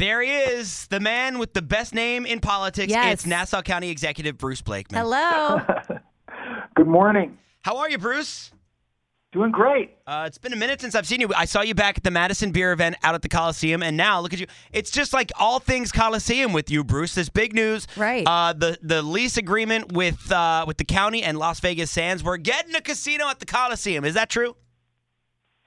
There he is, the man with the best name in politics. Yes. It's Nassau County Executive Bruce Blakeman. Hello. Good morning. How are you, Bruce? Doing great. Uh, it's been a minute since I've seen you. I saw you back at the Madison Beer event out at the Coliseum, and now look at you. It's just like all things Coliseum with you, Bruce. This big news. Right. Uh, the the lease agreement with uh, with the county and Las Vegas Sands. We're getting a casino at the Coliseum. Is that true?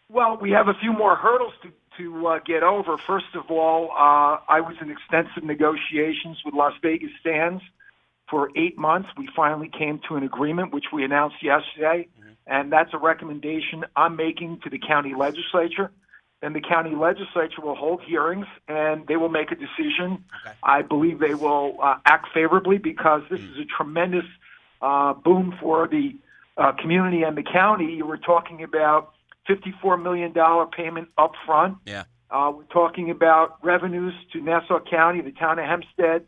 Well, we have a few more hurdles to to uh, get over. First of all, uh, I was in extensive negotiations with Las Vegas Sands for eight months. We finally came to an agreement, which we announced yesterday, and that's a recommendation I'm making to the county legislature. And the county legislature will hold hearings, and they will make a decision. Okay. I believe they will uh, act favorably because this is a tremendous uh, boom for the uh, community and the county. You were talking about $54 million payment up front. Yeah. Uh, we're talking about revenues to Nassau County, the town of Hempstead,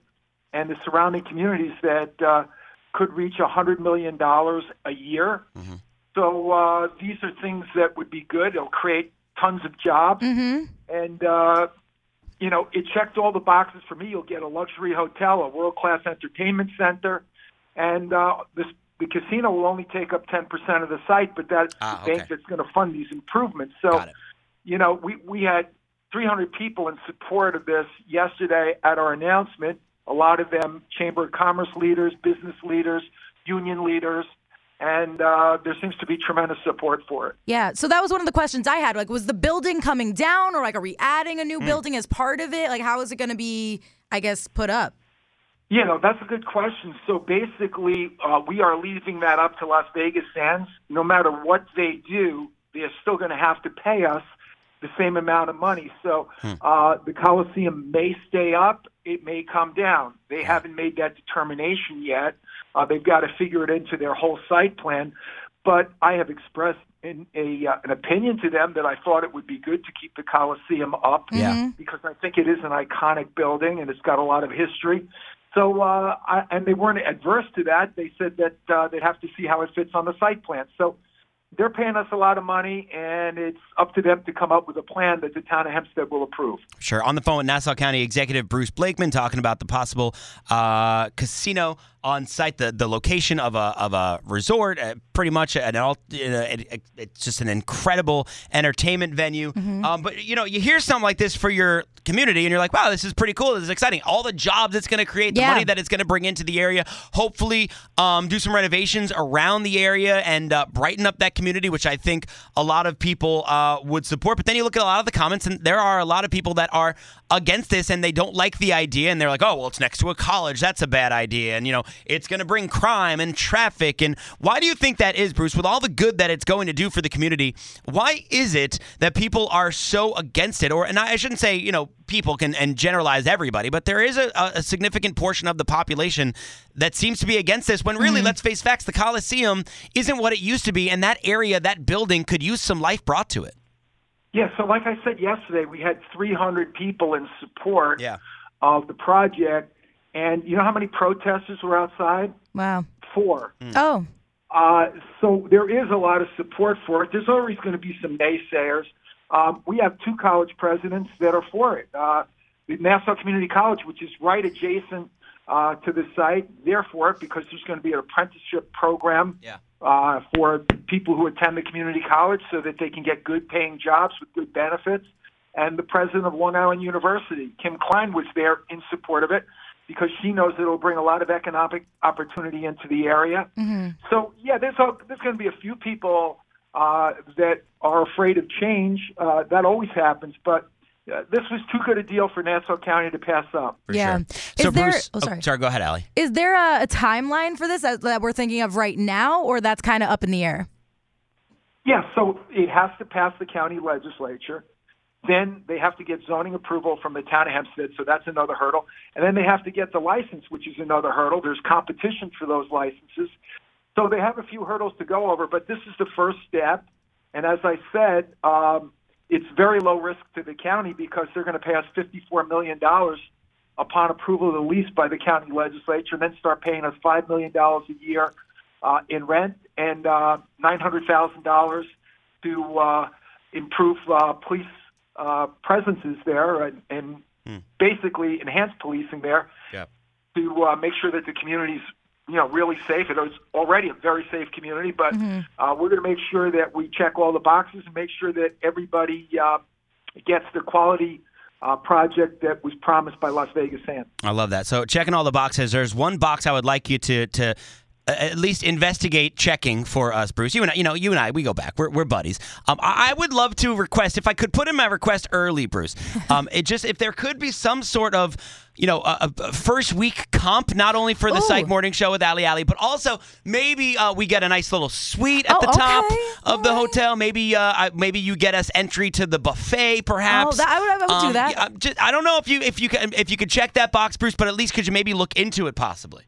and the surrounding communities that uh, could reach $100 million a year. So uh, these are things that would be good. It'll create tons of jobs. mm-hmm. And, uh, you know, it checked all the boxes for me. You'll get a luxury hotel, a world class entertainment center, and uh, this, the casino will only take up 10% of the site, but that's Ah, the bank okay. that's going to fund these improvements. So, you know, we, we had 300 people in support of this yesterday at our announcement. A lot of them Chamber of Commerce leaders, business leaders, union leaders, and uh, there seems to be tremendous support for it. Yeah. So that was one of the questions I had. Like, was the building coming down, or like, are we adding a new Hmm. building as part of it? Like, how is it going to be? I guess put up. You know, that's a good question. So basically, uh, we are leaving that up to Las Vegas Sands. No matter what they do, they're still going to have to pay us the same amount of money. So uh, the Coliseum may stay up, it may come down. They haven't made that determination yet. Uh, they've got to figure it into their whole site plan. But I have expressed in a, uh, an opinion to them that I thought it would be good to keep the Coliseum up Yeah. because I think it is an iconic building and it's got a lot of history. So, uh, I, and they weren't adverse to that. They said that uh, they'd have to see how it fits on the site plan. So, they're paying us a lot of money, and it's up to them to come up with a plan that the town of Hempstead will approve. Sure. On the phone with Nassau County Executive Bruce Blakeman talking about the possible uh, casino on site, the, the location of a of a resort, uh, pretty much an all. Uh, it, it- it's just an incredible entertainment venue. Um, but you know, you hear something like this for your community, and you're like, wow, this is pretty cool. This is exciting. All the jobs it's going to create, the Yeah. money that it's going to bring into the area. Hopefully, um, do some renovations around the area and uh, brighten up that community, which I think a lot of people uh, would support. But then you look at a lot of the comments, and there are a lot of people that are against this and they don't like the idea, and they're like, oh, well, it's next to a college. That's a bad idea. And, you know, it's going to bring crime and traffic. And why do you think that is, Bruce? With all the good that it's going to do for the community, why is it that people are so against it? Or, and I shouldn't say, you know, people can and generalize everybody, but there is a, a significant portion of the population that seems to be against this. When really, mm-hmm. let's face facts, the Coliseum isn't what it used to be, and that area, that building, could use some life brought to it. Yeah, so like I said yesterday, we had 300 people in support Yeah. of the project, and you know how many protesters were outside? Wow. Four. Oh. Uh, so there is a lot of support for it. There's always going to be some naysayers. Um, we have two college presidents that are for it. Uh, the Nassau Community College, which is right adjacent uh, to the site, they're for it because there's going to be an apprenticeship program Yeah. uh, for people who attend the community college so that they can get good paying jobs with good benefits. And the president of Long Island University, Kim Cline, was there in support of it because she knows that it'll bring a lot of economic opportunity into the area. So yeah, there's a, there's going to be a few people uh, that are afraid of change. Uh, that always happens, but uh, this was too good a deal for Nassau County to pass up. For Yeah. sure. Is So, there- Bruce, oh, sorry. sorry, go ahead, Allie. Is there a, a timeline for this that, that we're thinking of right now, or that's kind of up in the air? Yeah, so it has to pass the county legislature. Then they have to get zoning approval from the town of Hempstead, so that's another hurdle. And then they have to get the license, which is another hurdle. There's competition for those licenses. So they have a few hurdles to go over, but this is the first step. And as I said, um, it's very low risk to the county because they're going to pay us $54 million upon approval of the lease by the county legislature, and then start paying us $5 million a year uh, in rent and uh, $900,000 to uh, improve uh, police uh, presences there and, and basically enhance policing there Yep. to uh, make sure that the community's you know really safe. It was already a very safe community, but uh, we're going to make sure that we check all the boxes and make sure that everybody uh, gets the quality uh, project that was promised by Las Vegas Sands. I love that. So checking all the boxes. There's one box I would like you to to at least investigate checking for us, Bruce. You and I, you know, you and I, we go back. We're, we're buddies. Um, I, I would love to request if I could put in my request early, Bruce. Um, it just if there could be some sort of you know, a, a first week comp, not only for the Ooh. Psych Morning Show with Ali Ali, but also maybe uh, we get a nice little suite at Oh, the top okay. of the right. hotel. Maybe, uh, I- maybe you get us entry to the buffet, perhaps. Oh, that- I would- I would do Um, that. yeah, just, I don't know if you if you can if you could check that box, Bruce, but at least could you maybe look into it possibly?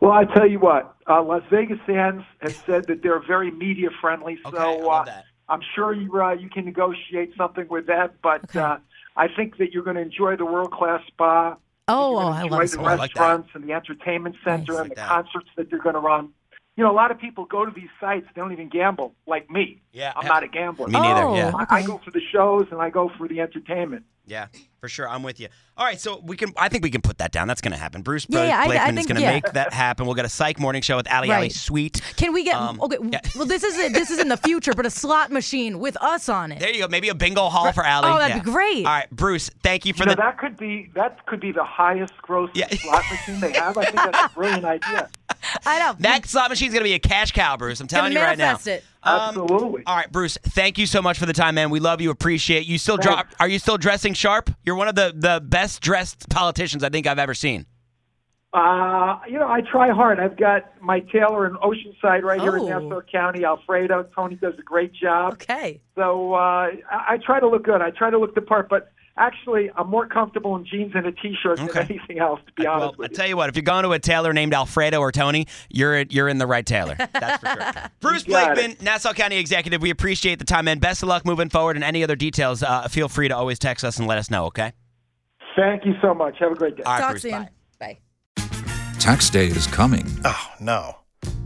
Well, I tell you what, uh, Las Vegas Sands has said that they're very media friendly, so Okay, uh, I'm sure you uh, you can negotiate something with that. But uh, I think that you're going to enjoy the world class spa. Oh, You're oh, I enjoy love the spa. I like restaurants and the entertainment center Nice. and Like the that. concerts that they're going to run. You know, a lot of people go to these sites. They don't even gamble like me. Yeah. I'm not a gambler. Me neither. Oh, Yeah. I. I go for the shows and I go for the entertainment. Yeah, for sure. I'm with you. All right, so we can. I think we can put that down. That's going to happen. Bruce Yeah, yeah, I- I Blakeman is going to yeah. make that happen. We'll get a psych morning show with Ali Ali Sweet. Can we get Um, okay? yeah. Well, this is this is in the future, but a slot machine with us on it. There you go. Maybe a bingo hall for Ali. Oh, that'd Yeah. be great. All right, Bruce. Thank you for You know, the. that could be that could be the highest gross Yeah. slot machine they have. I think that's a brilliant idea. I know. That slot machine's going to be a cash cow, Bruce. I'm telling you right now. manifest it. Um, Absolutely. All right, Bruce. Thank you so much for the time, man. We love you. Appreciate you. Still drop. Are you still dressing sharp? You're one of the the best dressed politicians I think I've ever seen. Uh, you know, I try hard. I've got my tailor in Oceanside right here in Oh. Nassau County, Alfredo. Tony does a great job. Okay. So uh, I, I try to look good. I try to look the part, but actually, I'm more comfortable in jeans and a t-shirt Okay. than anything else. To be Well, honest I with you. tell you what, if you're going to a tailor named Alfredo or Tony, you're you're in the right tailor. That's for sure. Bruce You got Blakeman, Nassau County Executive. We appreciate the time, and Best of luck moving forward, and any other details, uh, feel free to always text us and let us know. Okay. Thank you so much. Have a great day. All right, Talk Bruce. soon. Bye. Bye. Tax day is coming, Oh, no.